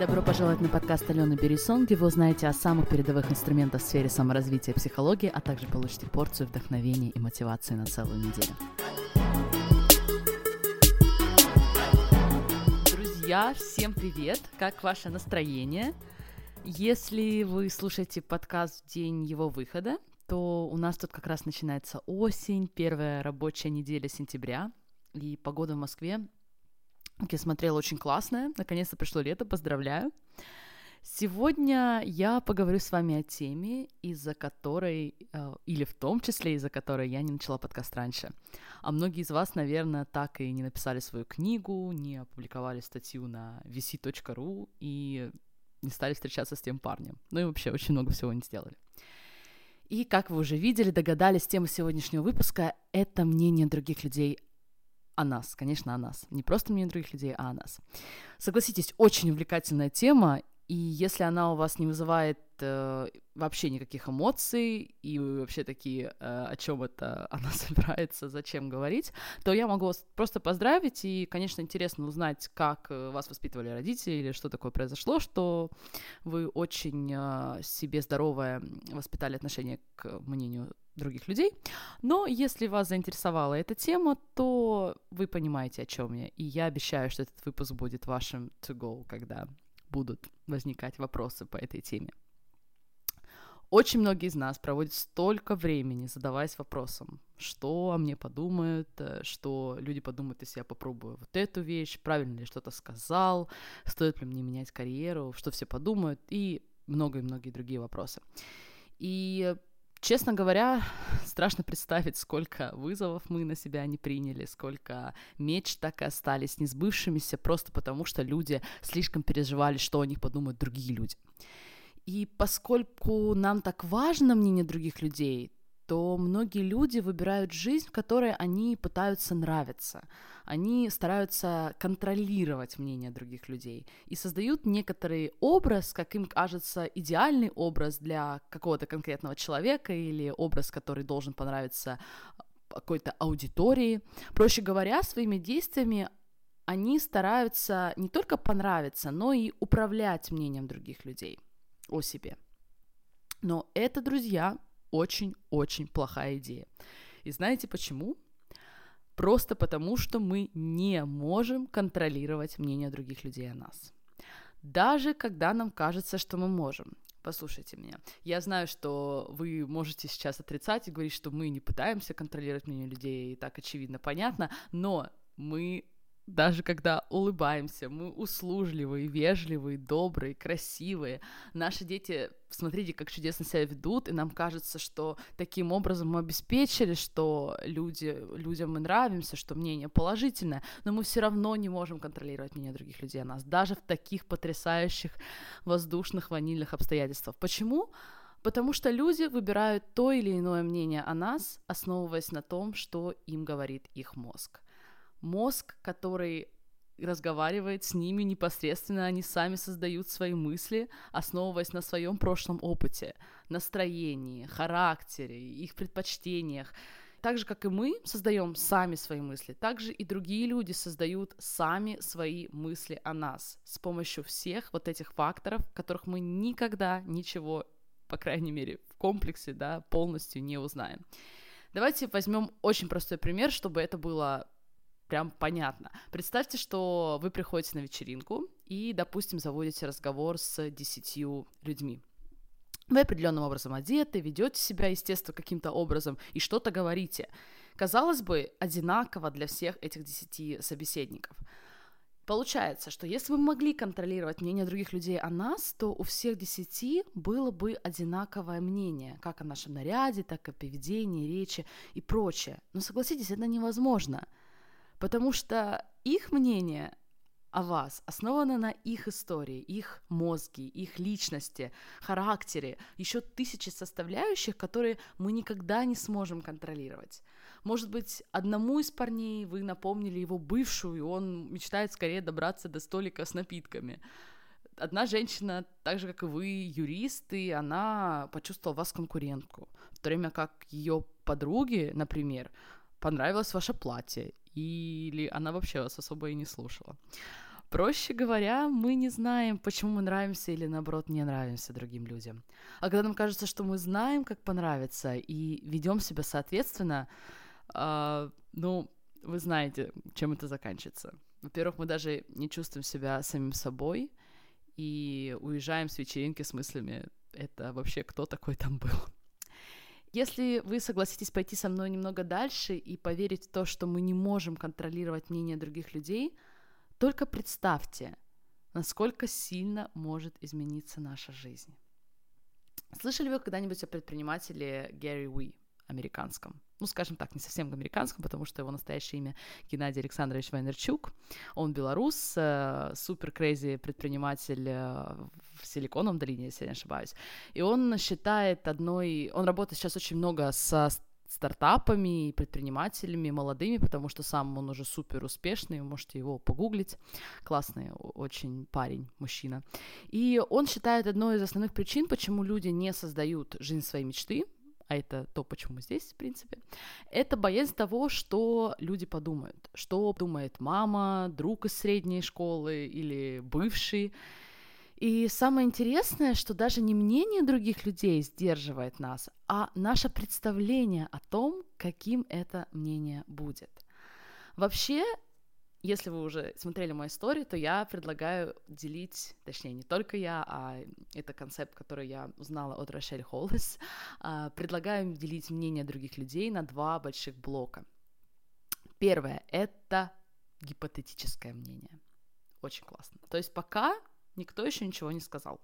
Добро пожаловать на подкаст Алены Берисон, где вы узнаете о самых передовых инструментах в сфере саморазвития и психологии, а также получите порцию вдохновения и мотивации на целую неделю. Друзья, всем привет! Как ваше настроение? Если вы слушаете подкаст в день его выхода, то у нас тут как раз начинается осень, первая рабочая неделя сентября, и погода в Москве как я смотрела, очень классная. Наконец-то пришло лето, поздравляю. Сегодня я поговорю с вами о теме, из-за которой, э, или в том числе из-за которой я не начала подкаст раньше. А многие из вас, наверное, так и не написали свою книгу, не опубликовали статью на vc.ru и не стали встречаться с тем парнем. Ну и вообще очень много всего не сделали. И, как вы уже видели, догадались, тема сегодняшнего выпуска — это мнение других людей о нас, конечно, о нас. Не просто мнение других людей, а о нас. Согласитесь, очень увлекательная тема, и если она у вас не вызывает э, вообще никаких эмоций, и вы вообще такие, э, о чем это она собирается, зачем говорить, то я могу вас просто поздравить, и, конечно, интересно узнать, как э, вас воспитывали родители, или что такое произошло, что вы очень э, себе здоровое воспитали отношение к мнению других людей. Но если вас заинтересовала эта тема, то вы понимаете, о чем я. И я обещаю, что этот выпуск будет вашим to go, когда будут возникать вопросы по этой теме. Очень многие из нас проводят столько времени, задаваясь вопросом, что о мне подумают, э, что люди подумают, если я попробую вот эту вещь, правильно ли что-то сказал, стоит ли мне менять карьеру, что все подумают, и много-многие другие вопросы. И Честно говоря, страшно представить, сколько вызовов мы на себя не приняли, сколько меч так и остались несбывшимися, просто потому что люди слишком переживали, что о них подумают другие люди. И поскольку нам так важно мнение других людей, то многие люди выбирают жизнь, в которой они пытаются нравиться. Они стараются контролировать мнение других людей и создают некоторый образ, как им кажется, идеальный образ для какого-то конкретного человека или образ, который должен понравиться какой-то аудитории. Проще говоря, своими действиями они стараются не только понравиться, но и управлять мнением других людей о себе. Но это, друзья, очень-очень плохая идея. И знаете почему? Просто потому, что мы не можем контролировать мнение других людей о нас. Даже когда нам кажется, что мы можем. Послушайте меня. Я знаю, что вы можете сейчас отрицать и говорить, что мы не пытаемся контролировать мнение людей, и так очевидно понятно, но мы даже когда улыбаемся, мы услужливые, вежливые, добрые, красивые. Наши дети, смотрите, как чудесно себя ведут, и нам кажется, что таким образом мы обеспечили, что люди, людям мы нравимся, что мнение положительное, но мы все равно не можем контролировать мнение других людей о нас, даже в таких потрясающих воздушных ванильных обстоятельствах. Почему? Потому что люди выбирают то или иное мнение о нас, основываясь на том, что им говорит их мозг мозг, который разговаривает с ними непосредственно, они сами создают свои мысли, основываясь на своем прошлом опыте, настроении, характере, их предпочтениях. Так же, как и мы создаем сами свои мысли, так же и другие люди создают сами свои мысли о нас с помощью всех вот этих факторов, которых мы никогда ничего, по крайней мере, в комплексе, да, полностью не узнаем. Давайте возьмем очень простой пример, чтобы это было прям понятно. Представьте, что вы приходите на вечеринку и, допустим, заводите разговор с десятью людьми. Вы определенным образом одеты, ведете себя, естественно, каким-то образом и что-то говорите. Казалось бы, одинаково для всех этих десяти собеседников. Получается, что если бы мы могли контролировать мнение других людей о нас, то у всех десяти было бы одинаковое мнение, как о нашем наряде, так и о поведении, речи и прочее. Но согласитесь, это невозможно – потому что их мнение о вас основано на их истории, их мозге, их личности, характере, еще тысячи составляющих, которые мы никогда не сможем контролировать. Может быть, одному из парней вы напомнили его бывшую, и он мечтает скорее добраться до столика с напитками. Одна женщина, так же как и вы, юрист, и она почувствовала вас конкурентку, в то время как ее подруге, например, понравилось ваше платье, или она вообще вас особо и не слушала. Проще говоря, мы не знаем, почему мы нравимся или, наоборот, не нравимся другим людям. А когда нам кажется, что мы знаем, как понравиться, и ведем себя соответственно, э, ну, вы знаете, чем это заканчивается. Во-первых, мы даже не чувствуем себя самим собой и уезжаем с вечеринки с мыслями, это вообще кто такой там был. Если вы согласитесь пойти со мной немного дальше и поверить в то, что мы не можем контролировать мнение других людей, только представьте, насколько сильно может измениться наша жизнь. Слышали вы когда-нибудь о предпринимателе Гэри Уи? Американском. Ну, скажем так, не совсем американском, потому что его настоящее имя Геннадий Александрович Вайнерчук. Он белорус, э, супер крейзи предприниматель э, в Силиконовом долине, если я не ошибаюсь. И он считает одной... Он работает сейчас очень много со стартапами и предпринимателями молодыми, потому что сам он уже супер успешный, вы можете его погуглить. Классный очень парень, мужчина. И он считает одной из основных причин, почему люди не создают жизнь своей мечты, а это то, почему здесь, в принципе, это боязнь того, что люди подумают, что думает мама, друг из средней школы или бывший. И самое интересное, что даже не мнение других людей сдерживает нас, а наше представление о том, каким это мнение будет. Вообще, если вы уже смотрели мою историю, то я предлагаю делить, точнее, не только я, а это концепт, который я узнала от Рошель Холлес, а, предлагаю делить мнение других людей на два больших блока. Первое — это гипотетическое мнение. Очень классно. То есть пока никто еще ничего не сказал.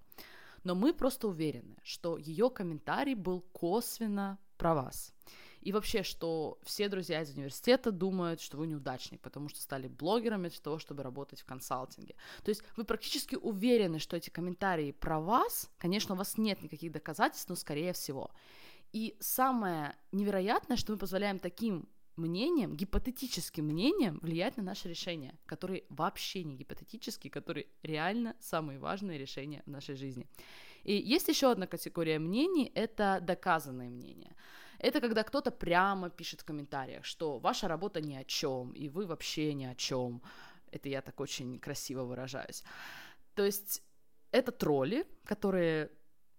Но мы просто уверены, что ее комментарий был косвенно про вас. И вообще, что все друзья из университета думают, что вы неудачник, потому что стали блогерами для того, чтобы работать в консалтинге. То есть вы практически уверены, что эти комментарии про вас, конечно, у вас нет никаких доказательств, но скорее всего. И самое невероятное, что мы позволяем таким мнением, гипотетическим мнением влиять на наше решение, которые вообще не гипотетические, которые реально самые важные решения в нашей жизни. И есть еще одна категория мнений, это доказанные мнения. Это когда кто-то прямо пишет в комментариях, что ваша работа ни о чем, и вы вообще ни о чем. Это я так очень красиво выражаюсь. То есть это тролли, которые,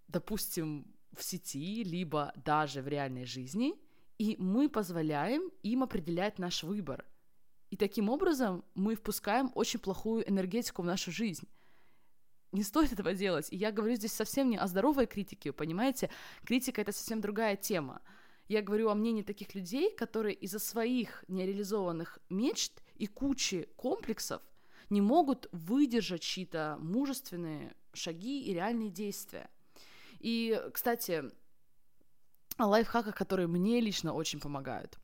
допустим, в сети, либо даже в реальной жизни, и мы позволяем им определять наш выбор. И таким образом мы впускаем очень плохую энергетику в нашу жизнь. Не стоит этого делать. И я говорю здесь совсем не о здоровой критике, понимаете? Критика — это совсем другая тема. Я говорю о мнении таких людей, которые из-за своих нереализованных мечт и кучи комплексов не могут выдержать чьи-то мужественные шаги и реальные действия. И, кстати, о лайфхаках, которые мне лично очень помогают.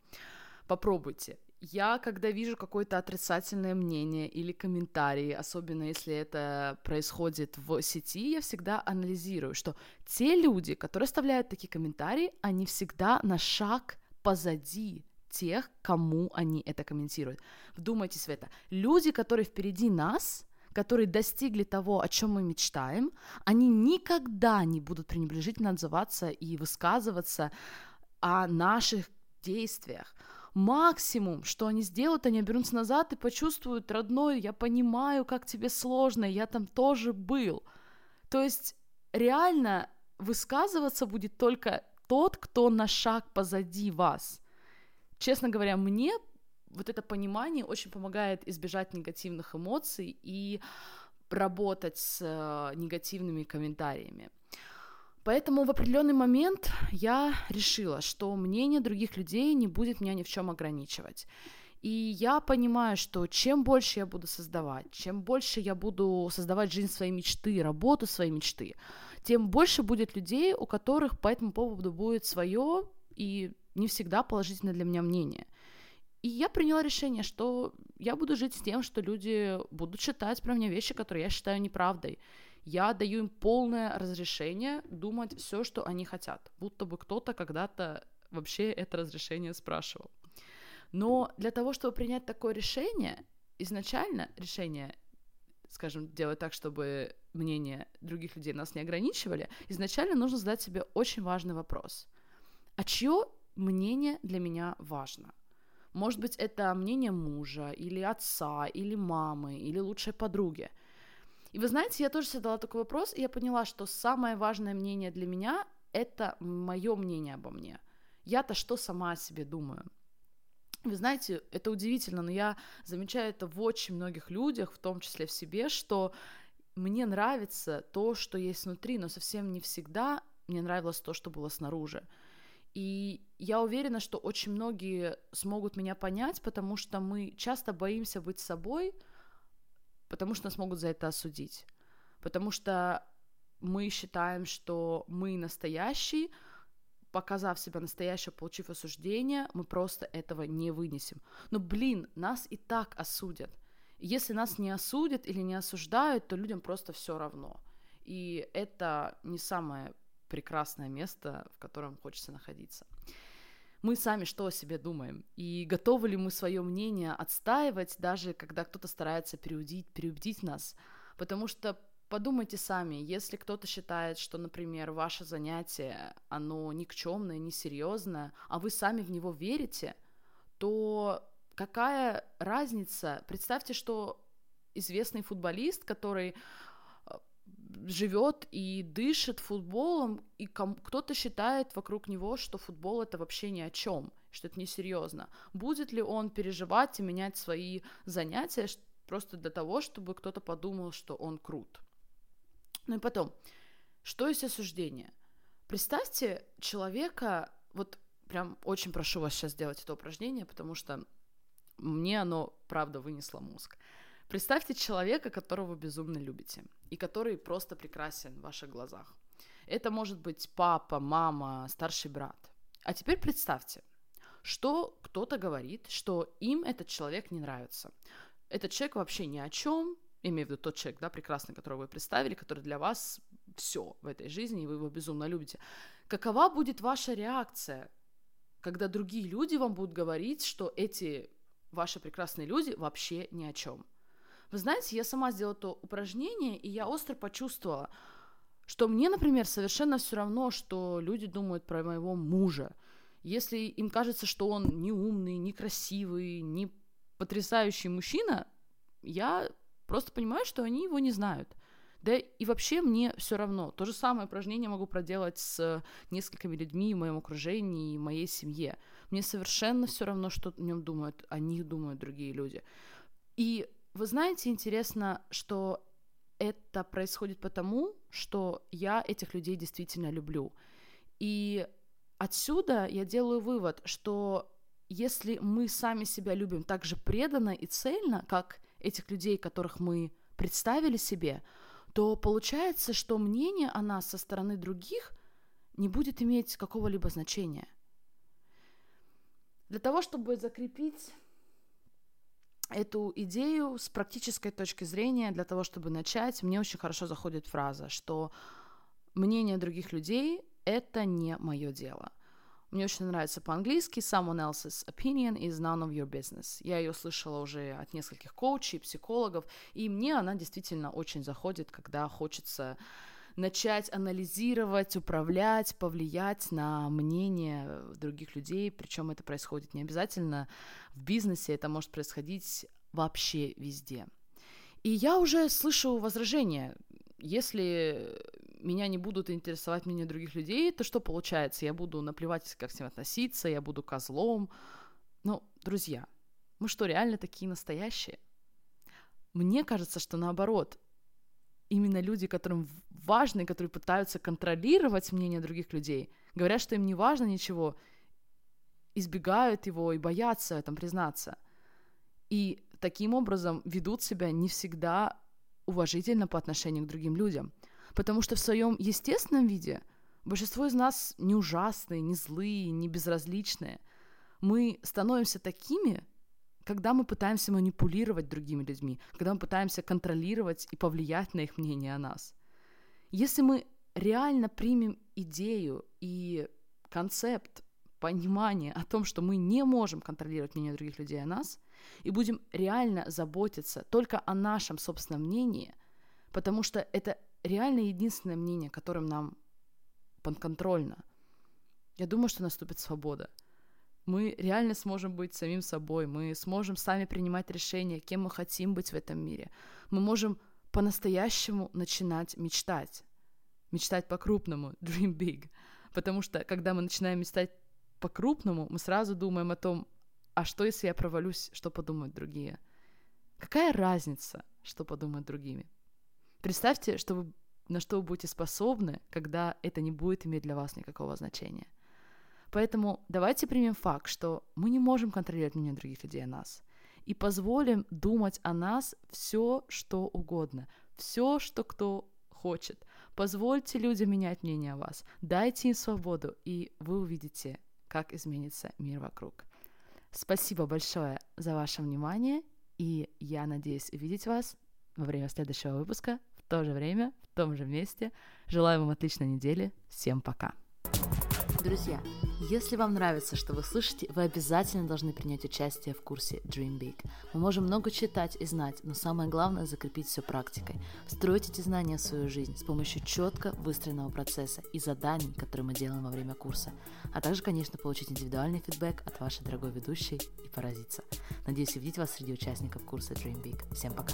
Попробуйте. Я, когда вижу какое-то отрицательное мнение или комментарий, особенно если это происходит в сети, я всегда анализирую, что те люди, которые оставляют такие комментарии, они всегда на шаг позади тех, кому они это комментируют. Вдумайтесь в это. Люди, которые впереди нас, которые достигли того, о чем мы мечтаем, они никогда не будут пренебрежительно отзываться и высказываться о наших действиях максимум, что они сделают, они обернутся назад и почувствуют, родной, я понимаю, как тебе сложно, я там тоже был. То есть реально высказываться будет только тот, кто на шаг позади вас. Честно говоря, мне вот это понимание очень помогает избежать негативных эмоций и работать с э, негативными комментариями. Поэтому в определенный момент я решила, что мнение других людей не будет меня ни в чем ограничивать. И я понимаю, что чем больше я буду создавать, чем больше я буду создавать жизнь своей мечты, работу своей мечты, тем больше будет людей, у которых по этому поводу будет свое и не всегда положительное для меня мнение. И я приняла решение, что я буду жить с тем, что люди будут считать про меня вещи, которые я считаю неправдой я даю им полное разрешение думать все, что они хотят, будто бы кто-то когда-то вообще это разрешение спрашивал. Но для того, чтобы принять такое решение, изначально решение, скажем, делать так, чтобы мнение других людей нас не ограничивали, изначально нужно задать себе очень важный вопрос. А чье мнение для меня важно? Может быть, это мнение мужа, или отца, или мамы, или лучшей подруги. И вы знаете, я тоже задала такой вопрос, и я поняла, что самое важное мнение для меня — это мое мнение обо мне. Я-то что сама о себе думаю? Вы знаете, это удивительно, но я замечаю это в очень многих людях, в том числе в себе, что мне нравится то, что есть внутри, но совсем не всегда мне нравилось то, что было снаружи. И я уверена, что очень многие смогут меня понять, потому что мы часто боимся быть собой, потому что нас могут за это осудить. Потому что мы считаем, что мы настоящий, показав себя настоящего, получив осуждение, мы просто этого не вынесем. Но, блин, нас и так осудят. Если нас не осудят или не осуждают, то людям просто все равно. И это не самое прекрасное место, в котором хочется находиться. Мы сами что о себе думаем? И готовы ли мы свое мнение отстаивать, даже когда кто-то старается переубедить, переубедить нас? Потому что подумайте сами, если кто-то считает, что, например, ваше занятие, оно никчемное, несерьезное, а вы сами в него верите, то какая разница? Представьте, что известный футболист, который живет и дышит футболом, и кто-то считает вокруг него, что футбол это вообще ни о чем, что это несерьезно. Будет ли он переживать и менять свои занятия просто для того, чтобы кто-то подумал, что он крут? Ну и потом, что есть осуждение? Представьте человека, вот прям очень прошу вас сейчас сделать это упражнение, потому что мне оно, правда, вынесло мозг. Представьте человека, которого безумно любите, и который просто прекрасен в ваших глазах. Это может быть папа, мама, старший брат. А теперь представьте, что кто-то говорит, что им этот человек не нравится. Этот человек вообще ни о чем, имею в виду тот человек, да, прекрасный, которого вы представили, который для вас все в этой жизни, и вы его безумно любите. Какова будет ваша реакция, когда другие люди вам будут говорить, что эти ваши прекрасные люди вообще ни о чем? Вы знаете, я сама сделала то упражнение, и я остро почувствовала, что мне, например, совершенно все равно, что люди думают про моего мужа. Если им кажется, что он не умный, не красивый, не потрясающий мужчина, я просто понимаю, что они его не знают. Да и вообще мне все равно. То же самое упражнение могу проделать с несколькими людьми в моем окружении и моей семье. Мне совершенно все равно, что о нем думают, о них думают другие люди. И вы знаете, интересно, что это происходит потому, что я этих людей действительно люблю. И отсюда я делаю вывод, что если мы сами себя любим так же преданно и цельно, как этих людей, которых мы представили себе, то получается, что мнение о нас со стороны других не будет иметь какого-либо значения. Для того, чтобы закрепить эту идею с практической точки зрения, для того, чтобы начать, мне очень хорошо заходит фраза, что мнение других людей — это не мое дело. Мне очень нравится по-английски «Someone else's opinion is none of your business». Я ее слышала уже от нескольких коучей, психологов, и мне она действительно очень заходит, когда хочется начать анализировать, управлять, повлиять на мнение других людей, причем это происходит не обязательно в бизнесе, это может происходить вообще везде. И я уже слышу возражения, если меня не будут интересовать мнения других людей, то что получается? Я буду наплевать, как с ним относиться, я буду козлом. Ну, друзья, мы что, реально такие настоящие? Мне кажется, что наоборот, именно люди, которым важно, которые пытаются контролировать мнение других людей, говорят, что им не важно ничего, избегают его и боятся в этом признаться. И таким образом ведут себя не всегда уважительно по отношению к другим людям. Потому что в своем естественном виде большинство из нас не ужасные, не злые, не безразличные. Мы становимся такими, когда мы пытаемся манипулировать другими людьми, когда мы пытаемся контролировать и повлиять на их мнение о нас. Если мы реально примем идею и концепт понимание о том, что мы не можем контролировать мнение других людей о нас, и будем реально заботиться только о нашем собственном мнении, потому что это реально единственное мнение, которым нам подконтрольно, я думаю, что наступит свобода. Мы реально сможем быть самим собой, мы сможем сами принимать решения, кем мы хотим быть в этом мире. Мы можем по-настоящему начинать мечтать. Мечтать по-крупному, dream big. Потому что, когда мы начинаем мечтать по-крупному, мы сразу думаем о том, а что, если я провалюсь, что подумают другие? Какая разница, что подумают другими? Представьте, что вы, на что вы будете способны, когда это не будет иметь для вас никакого значения. Поэтому давайте примем факт, что мы не можем контролировать мнение других людей о нас. И позволим думать о нас все, что угодно, все, что кто хочет. Позвольте людям менять мнение о вас, дайте им свободу, и вы увидите, как изменится мир вокруг. Спасибо большое за ваше внимание, и я надеюсь увидеть вас во время следующего выпуска в то же время, в том же месте. Желаю вам отличной недели. Всем пока. Друзья, если вам нравится, что вы слышите, вы обязательно должны принять участие в курсе Dream Big. Мы можем много читать и знать, но самое главное – закрепить все практикой. Строить эти знания в свою жизнь с помощью четко выстроенного процесса и заданий, которые мы делаем во время курса. А также, конечно, получить индивидуальный фидбэк от вашей дорогой ведущей и поразиться. Надеюсь увидеть вас среди участников курса Dream Big. Всем пока!